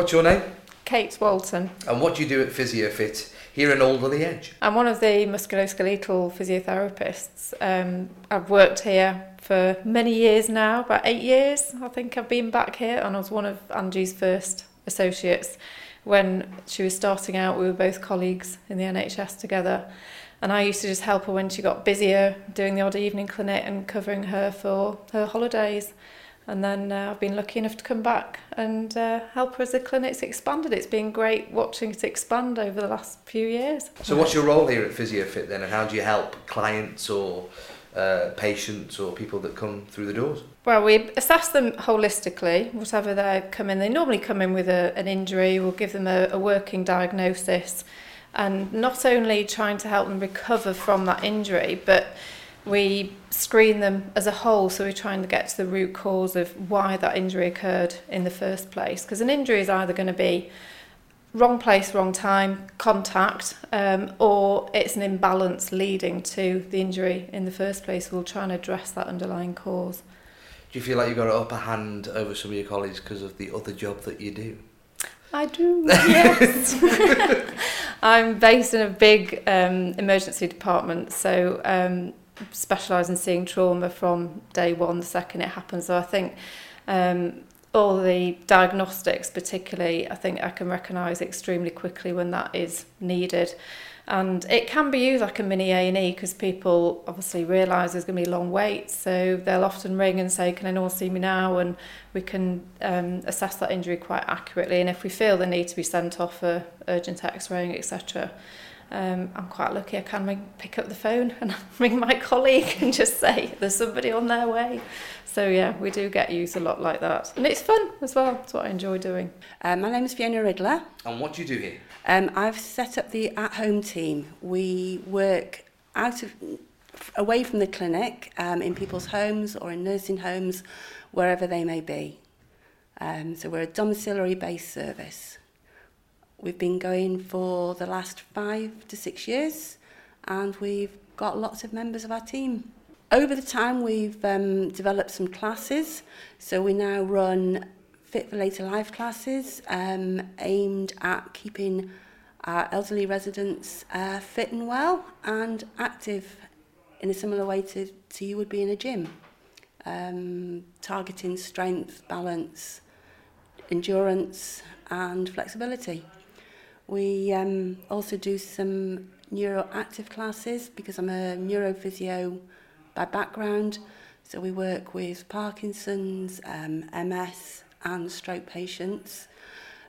What's your name? Kate Walton. And what do you do at PhysioFit here in Alderley Edge? I'm one of the musculoskeletal physiotherapists. Um, I've worked here for many years now, about eight years. I think I've been back here, and I was one of Angie's first associates. When she was starting out, we were both colleagues in the NHS together. And I used to just help her when she got busier, doing the odd evening clinic and covering her for her holidays. And then uh, I've been lucky enough to come back and uh, help her as the clinic's expanded. It's been great watching it expand over the last few years. So, what's your role here at PhysioFit then, and how do you help clients or uh, patients or people that come through the doors? Well, we assess them holistically, whatever they come in. They normally come in with a, an injury, we'll give them a, a working diagnosis, and not only trying to help them recover from that injury, but we screen them as a whole, so we're trying to get to the root cause of why that injury occurred in the first place. Because an injury is either going to be wrong place, wrong time, contact, um, or it's an imbalance leading to the injury in the first place. We'll try and address that underlying cause. Do you feel like you've got an upper hand over some of your colleagues because of the other job that you do? I do, yes. I'm based in a big um, emergency department, so um, specialise in seeing trauma from day one, the second it happens. So I think um, all the diagnostics, particularly, I think I can recognise extremely quickly when that is needed. And it can be used like a mini A&E because people obviously realise there's going to be long waits. So they'll often ring and say, can anyone see me now? And we can um, assess that injury quite accurately. And if we feel the need to be sent off for urgent x-raying, etc., um, I'm quite lucky I can ring, pick up the phone and ring my colleague and just say there's somebody on their way. So yeah, we do get used a lot like that. And it's fun as well. That's what I enjoy doing. Um, my name is Fiona Riddler. And what do you do here? Um, I've set up the at-home team. We work out of away from the clinic um, in people's homes or in nursing homes, wherever they may be. Um, so we're a domiciliary based service. We've been going for the last five to six years and we've got lots of members of our team. Over the time, we've um, developed some classes. So we now run Fit for Later Life classes um, aimed at keeping our elderly residents uh, fit and well and active in a similar way to, to you would be in a gym. Um, targeting strength, balance, endurance and flexibility. We um, also do some neuroactive classes because I'm a neurophysio by background. So we work with Parkinson's, um, MS and stroke patients.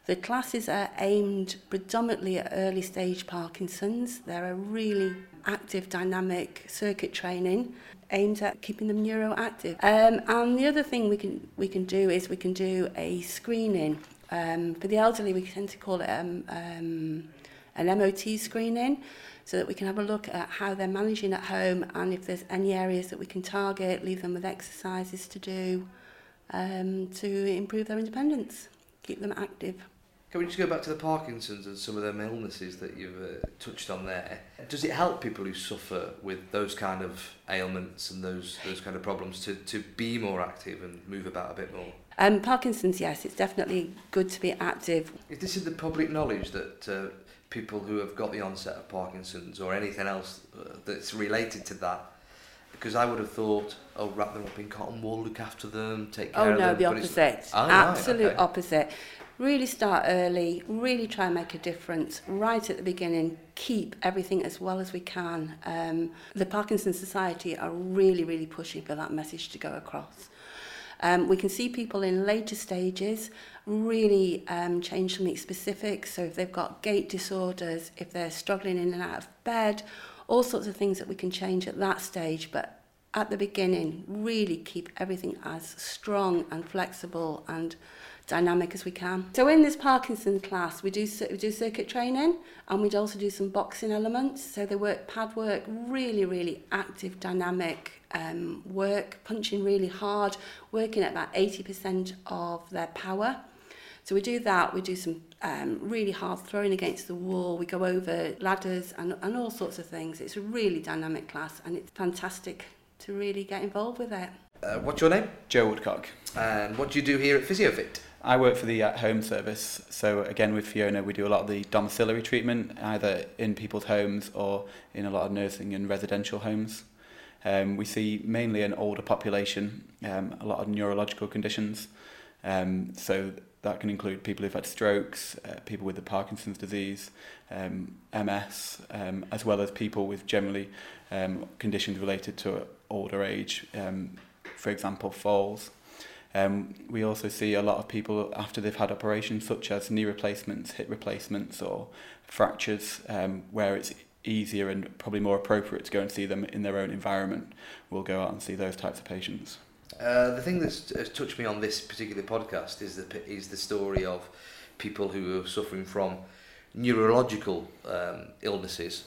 The classes are aimed predominantly at early stage Parkinson's. They're a really active, dynamic circuit training aimed at keeping them neuroactive. Um, and the other thing we can we can do is we can do a screening Um, for the elderly, we tend to call it um, um, an MOT screening so that we can have a look at how they're managing at home and if there's any areas that we can target, leave them with exercises to do um, to improve their independence, keep them active. Can we just go back to the Parkinson's and some of them illnesses that you've uh, touched on there? Does it help people who suffer with those kind of ailments and those those kind of problems to, to be more active and move about a bit more? Um, Parkinson's, yes, it's definitely good to be active. Is this in the public knowledge that uh, people who have got the onset of Parkinson's or anything else uh, that's related to that because I would have thought, oh, wrap them up in cotton wool, look after them, take care oh, of no, them. the but it's- opposite. Oh, right, Absolute okay. opposite. Really start early, really try and make a difference right at the beginning, keep everything as well as we can. Um, the Parkinson Society are really, really pushing for that message to go across. Um, we can see people in later stages really um, change something specific. So if they've got gait disorders, if they're struggling in and out of bed, all sorts of things that we can change at that stage. But at the beginning, really keep everything as strong and flexible and dynamic as we can. So in this Parkinson class, we do we do circuit training and we'd also do some boxing elements. So they work pad work, really, really active, dynamic um, work, punching really hard, working at about 80% of their power. So we do that, we do some um, really hard throwing against the wall, we go over ladders and, and all sorts of things. It's a really dynamic class and it's fantastic to really get involved with it. Uh, what's your name? Joe Woodcock. And what do you do here at PhysioFit? I work for the at-home service, so again with Fiona we do a lot of the domiciliary treatment, either in people's homes or in a lot of nursing and residential homes. Um, we see mainly an older population, um, a lot of neurological conditions, um, so that can include people who've had strokes, uh, people with the Parkinson's disease, um, MS, um, as well as people with generally um, conditions related to older age, um, for example falls. Um, we also see a lot of people after they've had operations such as knee replacements, hip replacements or fractures um, where it's easier and probably more appropriate to go and see them in their own environment. We'll go out and see those types of patients. Uh, the thing that's has touched me on this particular podcast is the is the story of people who are suffering from neurological um, illnesses.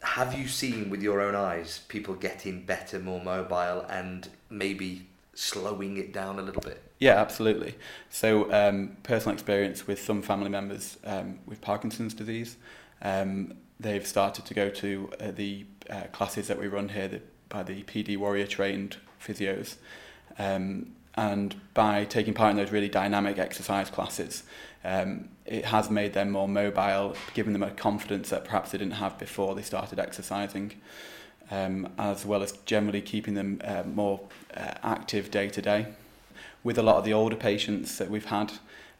Have you seen with your own eyes people getting better, more mobile, and maybe slowing it down a little bit? Yeah, absolutely. So, um, personal experience with some family members um, with Parkinson's disease, um, they've started to go to uh, the uh, classes that we run here the, by the PD Warrior trained physios. Um, and by taking part in those really dynamic exercise classes, um, it has made them more mobile, given them a confidence that perhaps they didn't have before they started exercising um, as well as generally keeping them uh, more uh, active day to day. With a lot of the older patients that we've had,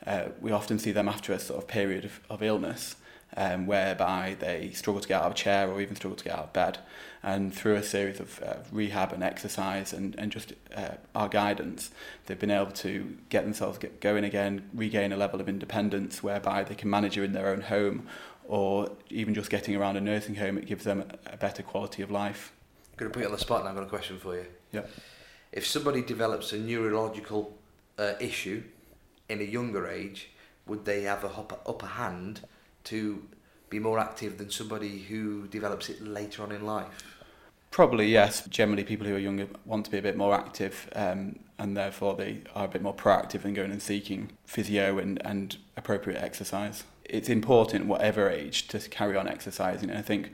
uh, we often see them after a sort of period of, of illness um, whereby they struggle to get out of a chair or even struggle to get out of bed. And through a series of uh, rehab and exercise and, and just uh, our guidance, they've been able to get themselves get going again, regain a level of independence whereby they can manage it in their own home or even just getting around a nursing home, it gives them a better quality of life. I'm going to put you on the spot and I've got a question for you. Yeah. If somebody develops a neurological uh, issue in a younger age, would they have a upper hand to be more active than somebody who develops it later on in life? Probably yes. Generally, people who are younger want to be a bit more active, um, and therefore they are a bit more proactive in going and seeking physio and, and appropriate exercise it's important, whatever age, to carry on exercising. And I think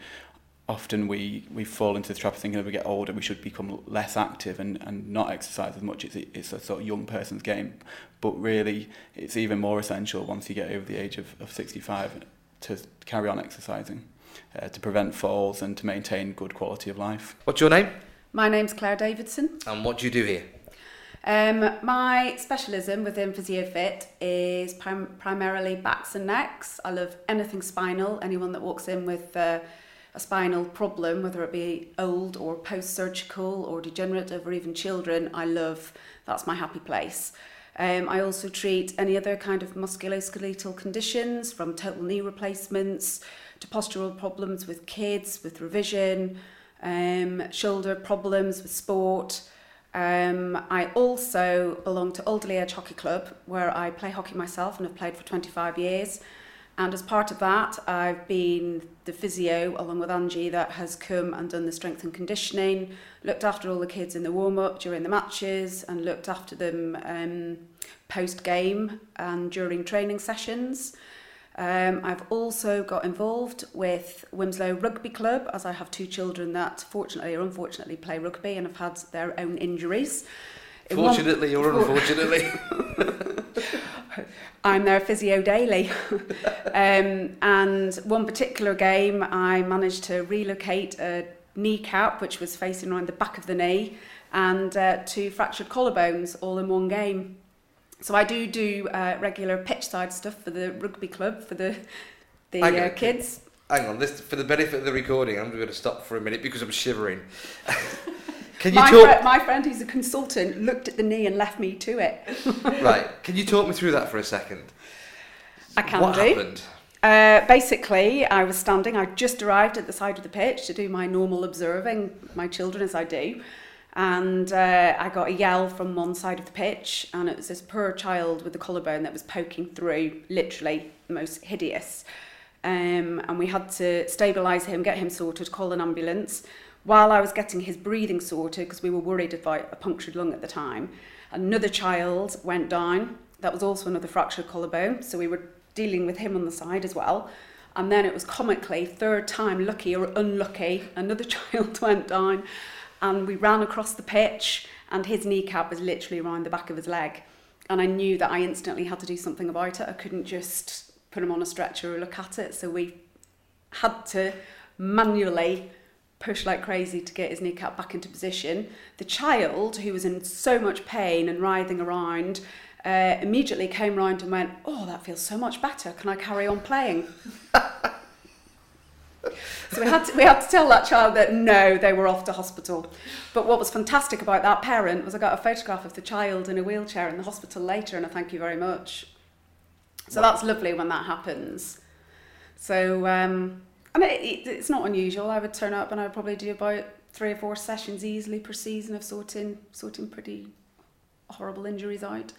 often we, we fall into the trap of thinking as we get older we should become less active and, and not exercise as much. It's, it's a sort of young person's game. But really, it's even more essential once you get over the age of, of 65 to carry on exercising, uh, to prevent falls and to maintain good quality of life. What's your name? My name's Claire Davidson. And what do you do here? Um, my specialism within PhysioFit is prim- primarily backs and necks. I love anything spinal. Anyone that walks in with uh, a spinal problem, whether it be old or post-surgical or degenerative or even children, I love. That's my happy place. Um, I also treat any other kind of musculoskeletal conditions, from total knee replacements to postural problems with kids, with revision, um, shoulder problems with sport. Um, I also belong to Alderley Edge Hockey Club, where I play hockey myself and have played for 25 years. And as part of that, I've been the physio, along with Angie, that has come and done the strength and conditioning, looked after all the kids in the warm-up during the matches, and looked after them um, post-game and during training sessions. Um, I've also got involved with Wilmslow Rugby Club as I have two children that fortunately or unfortunately play rugby and have had their own injuries. Fortunately one, or unfortunately? I'm their physio daily. um, and one particular game, I managed to relocate a kneecap, which was facing around the back of the knee, and uh, two fractured collarbones all in one game. So I do do uh, regular pitch side stuff for the rugby club for the the uh, kids. Hang on, this for the benefit of the recording. I'm going to stop for a minute because I'm shivering. Can you my, talk... fr- my friend, who's a consultant, looked at the knee and left me to it. right. Can you talk me through that for a second? I can what do. happened? Uh, basically, I was standing. I just arrived at the side of the pitch to do my normal observing my children as I do. And uh, I got a yell from one side of the pitch, and it was this poor child with the collarbone that was poking through, literally the most hideous. Um, and we had to stabilise him, get him sorted, call an ambulance. While I was getting his breathing sorted, because we were worried about a punctured lung at the time, another child went down. That was also another fractured collarbone, so we were dealing with him on the side as well. And then it was comically, third time, lucky or unlucky, another child went down and we ran across the pitch and his kneecap was literally around the back of his leg. and I knew that I instantly had to do something about it. I couldn't just put him on a stretcher or look at it. So we had to manually push like crazy to get his kneecap back into position. The child, who was in so much pain and writhing around, uh, immediately came round and went, Oh, that feels so much better. Can I carry on playing? so we had, to, we had to tell that child that no, they were off to hospital. But what was fantastic about that parent was I got a photograph of the child in a wheelchair in the hospital later, and a thank you very much. So that's lovely when that happens. So, um, and it, it, it's not unusual. I would turn up and I would probably do about three or four sessions easily per season of sorting sorting pretty horrible injuries out.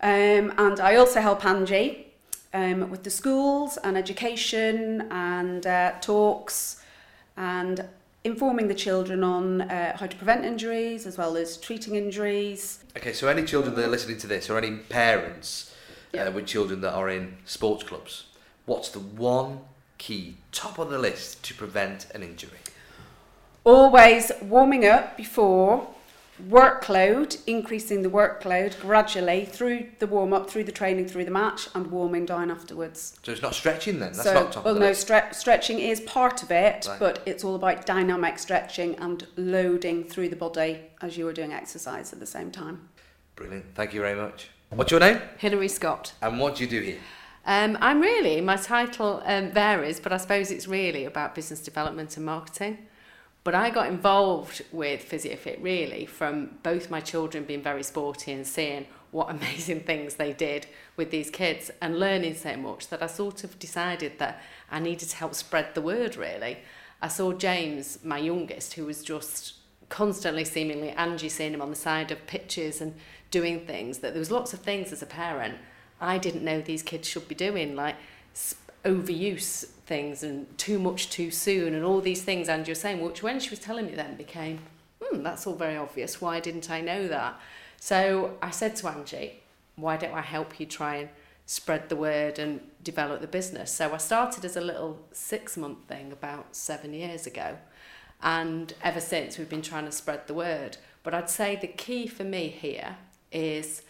Um, and I also help Angie um, with the schools and education and uh, talks and informing the children on uh, how to prevent injuries as well as treating injuries. Okay, so any children that are listening to this or any parents Yeah. uh, with children that are in sports clubs, what's the one key top of the list to prevent an injury? Always warming up before, workload, increasing the workload gradually through the warm up, through the training, through the match, and warming down afterwards. So it's not stretching then. That's so, not top well, of the no, stre- stretching is part of it, Right. but it's all about dynamic stretching and loading through the body as you are doing exercise at the same time. Brilliant. Thank you very much. What's your name Hilary Scott. and what do you do here? Um, I'm really, my title um, varies, but I suppose it's really about business development and marketing. But I got involved with PhysioFit really from both my children being very sporty and seeing what amazing things they did with these kids and learning so much that I sort of decided that I needed to help spread the word really. I saw James, my youngest, who was just constantly seemingly Angie seeing him on the side of pitches and doing things that there was lots of things as a parent I didn't know these kids should be doing like overuse things and too much too soon and all these things. And you're saying which when she was telling me then became hmm that's all very obvious. Why didn't I know that? So I said to Angie why don't I help you try and spread the word and develop the business? So I started as a little six month thing about seven years ago. And ever since we've been trying to spread the word. But I'd say the key for me here is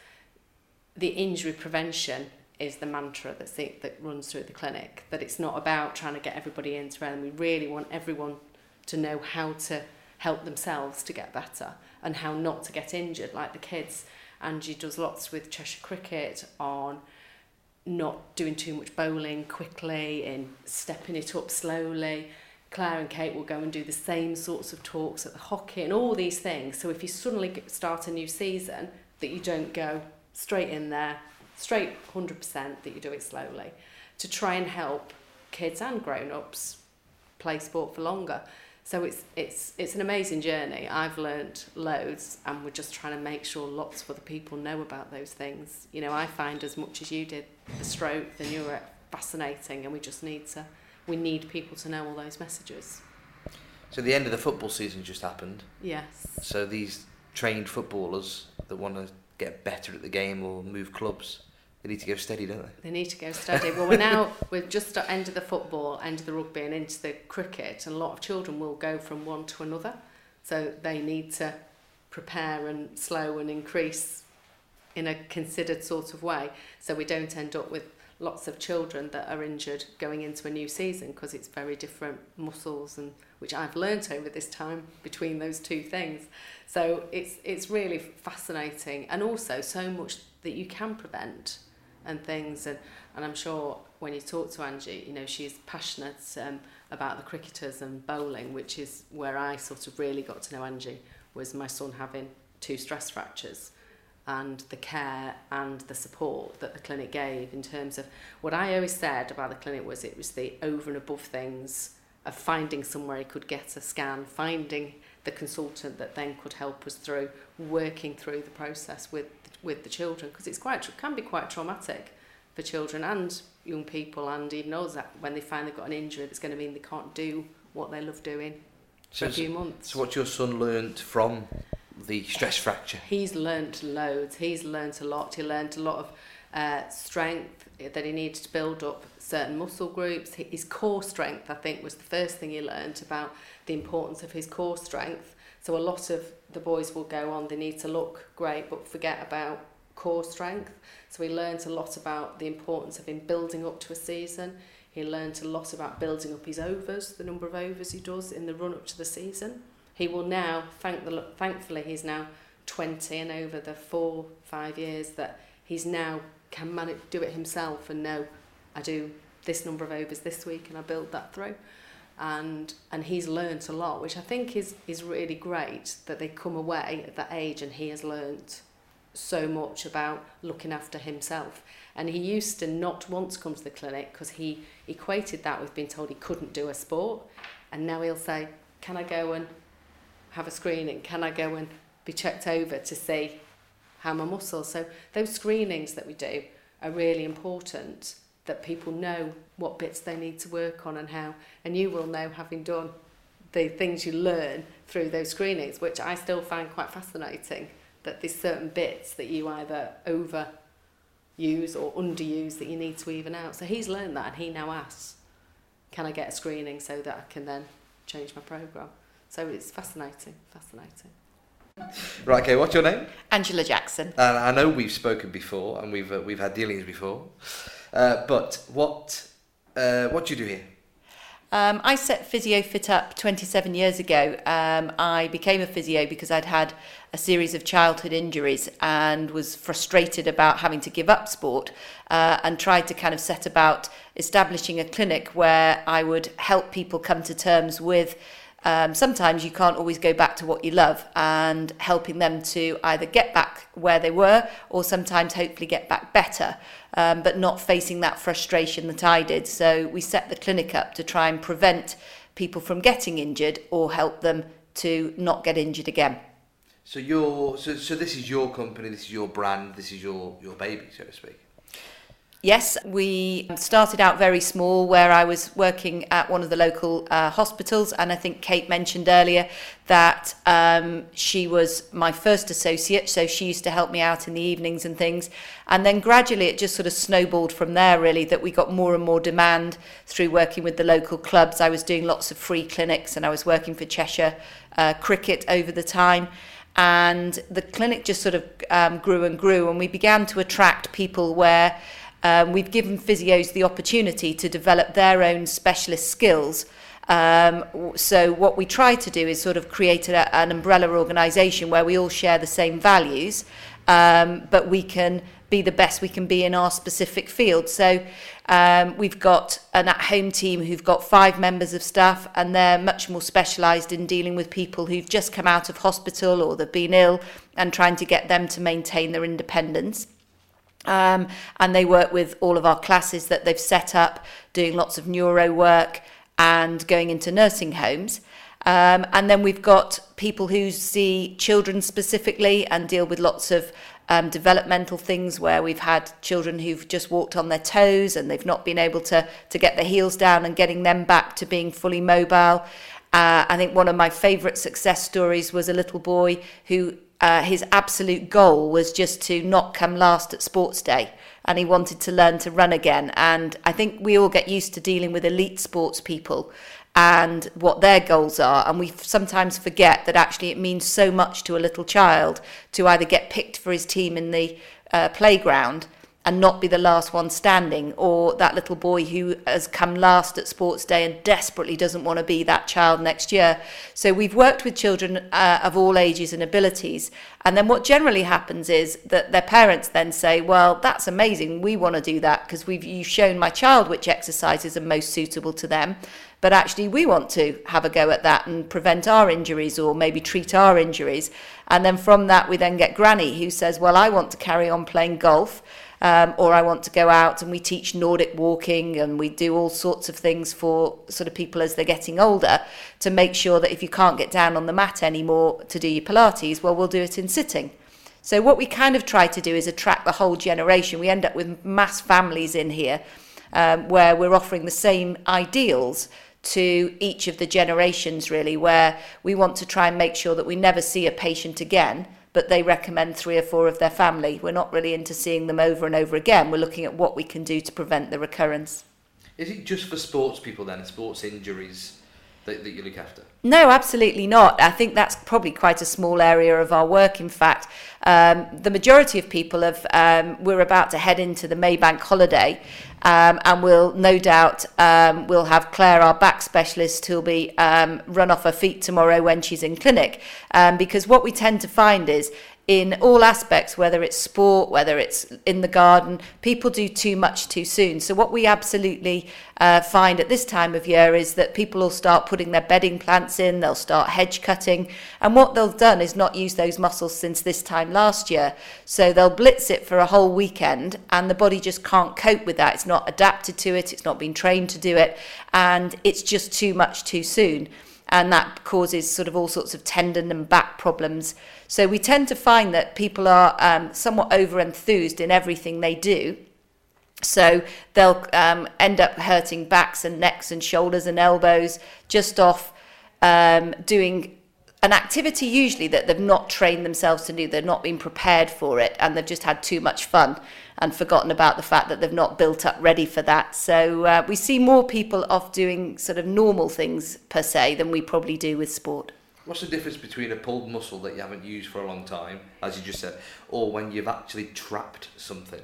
the injury prevention is the mantra that's the, that runs through the clinic. That it's not about trying to get everybody into and we really want everyone to know how to help themselves to get better and how not to get injured, like the kids. Angie does lots with Cheshire Cricket on not doing too much bowling quickly and stepping it up slowly. Claire and Kate will go and do the same sorts of talks at the hockey and all these things. So if you suddenly start a new season, that you don't go straight in there, straight 100%, that you do it slowly to try and help kids and grown-ups play sport for longer. So it's it's it's an amazing journey. I've learnt loads and we're just trying to make sure lots of other people know about those things. You know, I find as much as you did the stroke, the neuro fascinating and we just need to we need people to know all those messages. So the end of the football season just happened. Yes. So these trained footballers that want to get better at the game or move clubs, they need to go steady, don't they? They need to go steady. Well, we're now we're just of the football, end of the rugby, and into the cricket. And a lot of children will go from one to another, so they need to prepare and slow and increase in a considered sort of way, so we don't end up with lots of children that are injured going into a new season because it's very different muscles and which I've learnt over this time between those two things. So it's it's really fascinating and also so much that you can prevent and things and, and I'm sure when you talk to Angie, you know, she's passionate um, about the cricketers and bowling, which is where I sort of really got to know Angie, was my son having two stress fractures and the care and the support that the clinic gave in terms of what I always said about the clinic was it was the over and above things of finding somewhere he could get a scan, finding the consultant that then could help us through working through the process with with the children because it's quite can be quite traumatic for children and young people and even us that when they find they've got an injury that's going to mean they can't do what they love doing for So, a few months. so what's your son learnt from the stress fracture? He's learnt loads. He's learnt a lot. He learnt a lot of uh, strength that he needed to build up certain muscle groups. His core strength, I think, was the first thing he learnt about the importance of his core strength. So a lot of the boys will go on, they need to look great, but forget about core strength. So he learnt a lot about the importance of him building up to a season. He learnt a lot about building up his overs, the number of overs he does in the run up to the season. He will now, thank the, thankfully, he's now 20 and over the four, five years that he's now can manage, do it himself and know I do this number of overs this week and I build that through. And and he's learnt a lot, which I think is is really great that they come away at that age and he has learnt so much about looking after himself. And he used to not want to come to the clinic because he equated that with being told he couldn't do a sport. And now he'll say, Can I go and have a screening? Can I go and be checked over to see how my muscles? So those screenings that we do are really important that people know what bits they need to work on and how. And you will know, having done the things you learn through those screenings, which I still find quite fascinating, that there's certain bits that you either over use or underuse that you need to even out. So he's learned that and he now asks, can I get a screening so that I can then change my programme? So it's fascinating, fascinating. Right, okay, what's your name? Angela Jackson. And I know we've spoken before and we've, uh, we've had dealings before, uh, but what, uh, what do you do here? Um, I set Physio Fit up 27 years ago. Um, I became a physio because I'd had a series of childhood injuries and was frustrated about having to give up sport uh, and tried to kind of set about establishing a clinic where I would help people come to terms with um, sometimes you can't always go back to what you love and helping them to either get back where they were or sometimes hopefully get back better, um, but not facing that frustration that I did. So we set the clinic up to try and prevent people from getting injured or help them to not get injured again. So you're so, so this is your company, this is your brand, this is your, your baby, so to speak. Yes, we started out very small where I was working at one of the local uh, hospitals. And I think Kate mentioned earlier that um, she was my first associate. So she used to help me out in the evenings and things. And then gradually it just sort of snowballed from there, really, that we got more and more demand through working with the local clubs. I was doing lots of free clinics and I was working for Cheshire uh, Cricket over the time and the clinic just sort of um, grew and grew and we began to attract people where um, we've given physios the opportunity to develop their own specialist skills. Um, so what we try to do is sort of create a, an umbrella organisation where we all share the same values, um, but we can be the best we can be in our specific field. So um, we've got an at-home team who've got five members of staff and they're much more specialised in dealing with people who've just come out of hospital or they've been ill and trying to get them to maintain their independence. Um, and they work with all of our classes that they've set up, doing lots of neuro work and going into nursing homes. Um, and then we've got people who see children specifically and deal with lots of um, developmental things where we've had children who've just walked on their toes and they've not been able to, to get their heels down and getting them back to being fully mobile. Uh, I think one of my favourite success stories was a little boy who uh, his absolute goal was just to not come last at sports day and he wanted to learn to run again. And i think we all get used to dealing with elite sports people and what their goals are and we sometimes forget that actually it means so much to a little child to either get picked for his team in the uh, playground and not be the last one standing, or that little boy who has come last at sports day and desperately doesn't want to be that child next year. So we've worked with children uh, of all ages and abilities. And then what generally happens is that their parents then say, Well, that's amazing, we want to do that because we've you've shown my child which exercises are most suitable to them. But actually, we want to have a go at that and prevent our injuries or maybe treat our injuries. And then from that, we then get Granny who says, Well, I want to carry on playing golf um, or I want to go out and we teach Nordic walking and we do all sorts of things for sort of people as they're getting older to make sure that if you can't get down on the mat anymore to do your Pilates, well, we'll do it in sitting. So what we kind of try to do is attract the whole generation. We end up with mass families in here um, where we're offering the same ideals to each of the generations really where we want to try and make sure that we never see a patient again but they recommend three or four of their family. We're not really into seeing them over and over again. We're looking at what we can do to prevent the recurrence. Is it just for sports people then, sports injuries that, that you look after? No, absolutely not. I think that's probably quite a small area of our work. In fact, um, the majority of people have um, we're about to head into the Maybank holiday, um, and we'll no doubt um, we'll have Claire, our back specialist, who'll be um, run off her feet tomorrow when she's in clinic, um, because what we tend to find is in all aspects, whether it's sport, whether it's in the garden, people do too much too soon. So, what we absolutely uh, find at this time of year is that people will start putting their bedding plants in, they'll start hedge cutting, and what they'll done is not use those muscles since this time last year. So, they'll blitz it for a whole weekend, and the body just can't cope with that. It's not adapted to it, it's not been trained to do it, and it's just too much too soon. And that causes sort of all sorts of tendon and back problems. So we tend to find that people are um, somewhat over enthused in everything they do. So they'll um, end up hurting backs and necks and shoulders and elbows just off um, doing an activity usually that they've not trained themselves to do. They've not been prepared for it and they've just had too much fun and forgotten about the fact that they've not built up ready for that. So uh, we see more people off doing sort of normal things per se than we probably do with sport. What's the difference between a pulled muscle that you haven't used for a long time, as you just said, or when you've actually trapped something?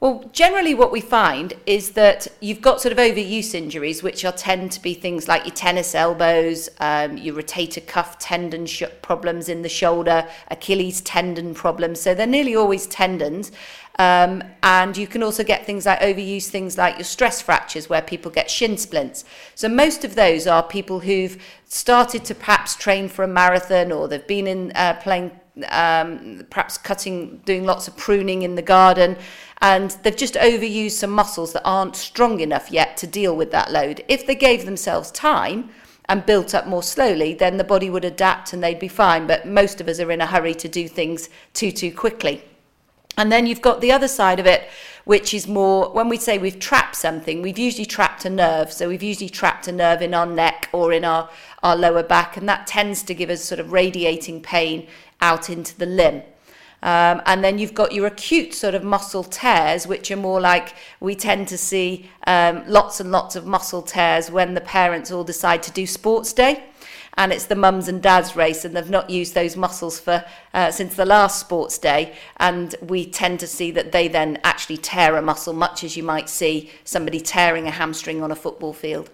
Well, generally, what we find is that you've got sort of overuse injuries, which are tend to be things like your tennis elbows, um, your rotator cuff tendon sh- problems in the shoulder, Achilles tendon problems. So they're nearly always tendons. Um, and you can also get things like overuse things like your stress fractures, where people get shin splints. So most of those are people who've started to perhaps train for a marathon, or they've been in uh, playing, um, perhaps cutting, doing lots of pruning in the garden and they've just overused some muscles that aren't strong enough yet to deal with that load. If they gave themselves time and built up more slowly, then the body would adapt and they'd be fine. But most of us are in a hurry to do things too, too quickly. And then you've got the other side of it, which is more when we say we've trapped something, we've usually trapped a nerve. So we've usually trapped a nerve in our neck or in our, our lower back, and that tends to give us sort of radiating pain out into the limb. Um, and then you've got your acute sort of muscle tears, which are more like we tend to see um, lots and lots of muscle tears when the parents all decide to do sports day. And it's the mums and dads race, and they've not used those muscles for uh, since the last sports day. And we tend to see that they then actually tear a muscle, much as you might see somebody tearing a hamstring on a football field.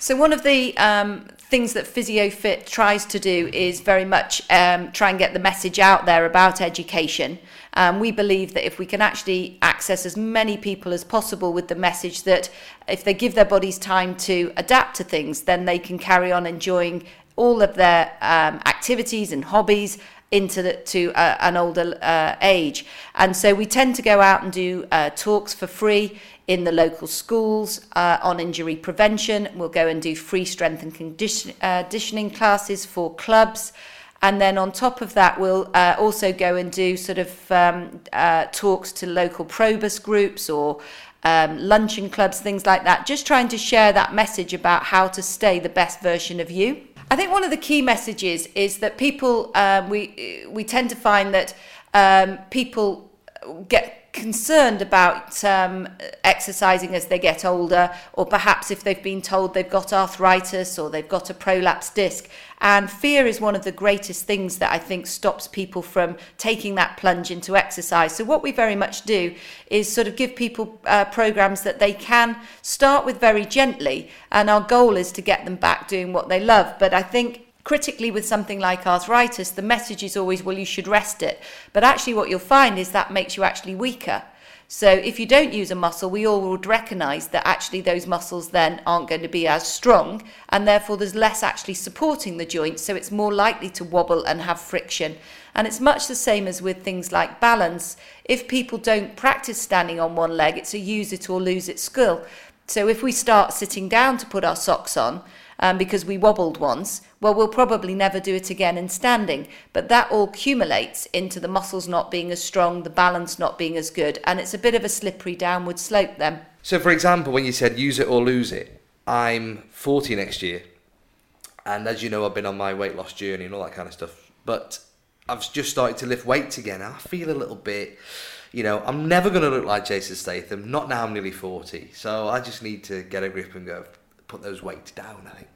So one of the um, things that PhysioFit tries to do is very much um, try and get the message out there about education. Um, we believe that if we can actually access as many people as possible with the message that if they give their bodies time to adapt to things, then they can carry on enjoying all of their um, activities and hobbies into the, to uh, an older uh, age. And so we tend to go out and do uh, talks for free in the local schools uh, on injury prevention. We'll go and do free strength and condition, uh, conditioning classes for clubs. And then on top of that, we'll uh, also go and do sort of um, uh, talks to local probus groups or um, luncheon clubs, things like that, just trying to share that message about how to stay the best version of you. I think one of the key messages is that people, um, we, we tend to find that um, people get concerned about um, exercising as they get older, or perhaps if they've been told they've got arthritis or they've got a prolapsed disc. And fear is one of the greatest things that I think stops people from taking that plunge into exercise. So, what we very much do is sort of give people uh, programs that they can start with very gently, and our goal is to get them back doing what they love. But I think critically with something like arthritis, the message is always, well, you should rest it. But actually, what you'll find is that makes you actually weaker. So if you don't use a muscle, we all would recognize that actually those muscles then aren't going to be as strong, and therefore there's less actually supporting the joint, so it's more likely to wobble and have friction. And it's much the same as with things like balance. If people don't practice standing on one leg, it's a use it or lose it skill. So if we start sitting down to put our socks on, um, because we wobbled once, well, we'll probably never do it again in standing. But that all accumulates into the muscles not being as strong, the balance not being as good, and it's a bit of a slippery downward slope then. So, for example, when you said use it or lose it, I'm 40 next year, and as you know, I've been on my weight loss journey and all that kind of stuff. But I've just started to lift weights again. I feel a little bit, you know, I'm never going to look like Jason Statham. Not now. I'm nearly 40, so I just need to get a grip and go put those weights down. I think.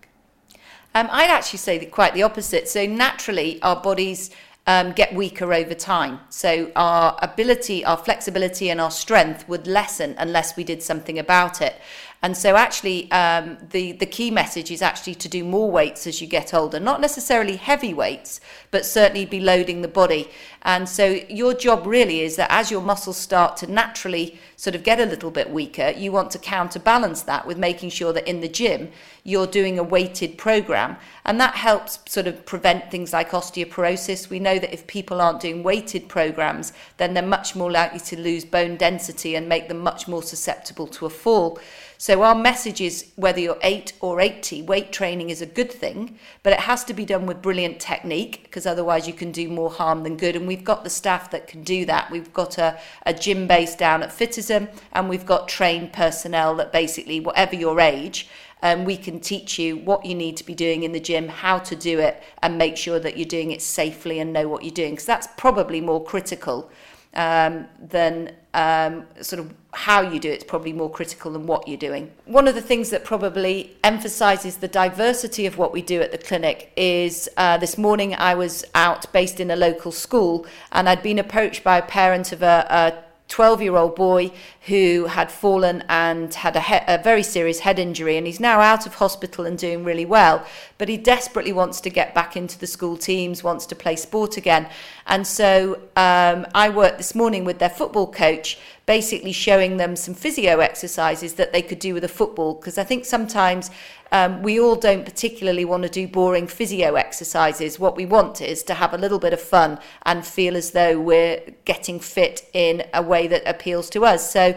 Um, I'd actually say that quite the opposite. So naturally, our bodies um, get weaker over time. So our ability, our flexibility, and our strength would lessen unless we did something about it. And so, actually, um, the, the key message is actually to do more weights as you get older. Not necessarily heavy weights, but certainly be loading the body. And so, your job really is that as your muscles start to naturally sort of get a little bit weaker, you want to counterbalance that with making sure that in the gym you're doing a weighted program. And that helps sort of prevent things like osteoporosis. We know that if people aren't doing weighted programs, then they're much more likely to lose bone density and make them much more susceptible to a fall. So our message is whether you're 8 or 80, weight training is a good thing, but it has to be done with brilliant technique because otherwise you can do more harm than good. And we've got the staff that can do that. We've got a, a gym base down at Fitism and we've got trained personnel that basically, whatever your age, um, we can teach you what you need to be doing in the gym, how to do it, and make sure that you're doing it safely and know what you're doing. Because that's probably more critical um, than um, sort of how you do it is probably more critical than what you're doing. One of the things that probably emphasizes the diversity of what we do at the clinic is uh, this morning I was out based in a local school and I'd been approached by a parent of a, a 12 year old boy who had fallen and had a, he- a, very serious head injury and he's now out of hospital and doing really well but he desperately wants to get back into the school teams wants to play sport again. And so um, i worked this morning with their football coach basically showing them some physio exercises that they could do with a football because i think sometimes um, we all don't particularly want to do boring physio exercises. What we want is to have a little bit of fun and feel as though we're getting fit in a way that appeals to us. So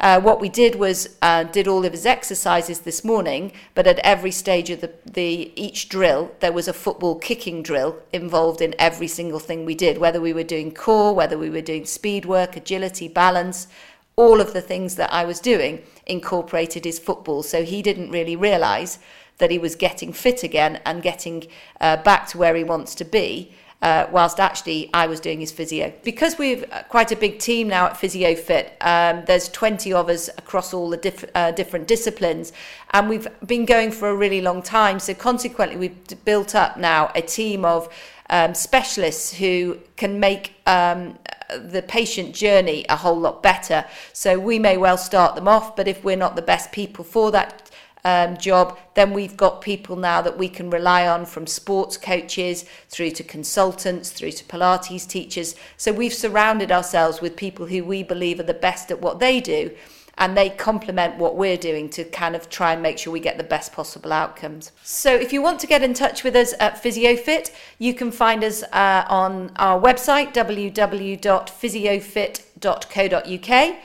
uh, what we did was uh, did all of his exercises this morning, but at every stage of the, the each drill, there was a football kicking drill involved in every single thing we did, whether we were doing core, whether we were doing speed work, agility, balance, all of the things that I was doing incorporated his football. So he didn't really realise that he was getting fit again and getting uh, back to where he wants to be. Uh, whilst actually I was doing his physio. Because we've quite a big team now at Physio Fit, um, there's 20 of us across all the diff- uh, different disciplines, and we've been going for a really long time. So consequently, we've built up now a team of um, specialists who can make um, the patient journey a whole lot better. So we may well start them off, but if we're not the best people for that um, job, then we've got people now that we can rely on from sports coaches through to consultants, through to Pilates teachers. So we've surrounded ourselves with people who we believe are the best at what they do. And they complement what we're doing to kind of try and make sure we get the best possible outcomes. So, if you want to get in touch with us at PhysioFit, you can find us uh, on our website www.physiofit.co.uk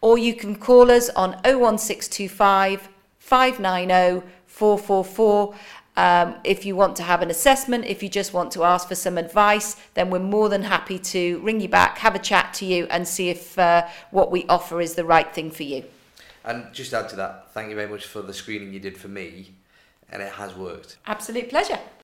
or you can call us on 01625 590 444. Um, if you want to have an assessment, if you just want to ask for some advice, then we're more than happy to ring you back, have a chat to you, and see if uh, what we offer is the right thing for you. And just add to that, thank you very much for the screening you did for me, and it has worked. Absolute pleasure.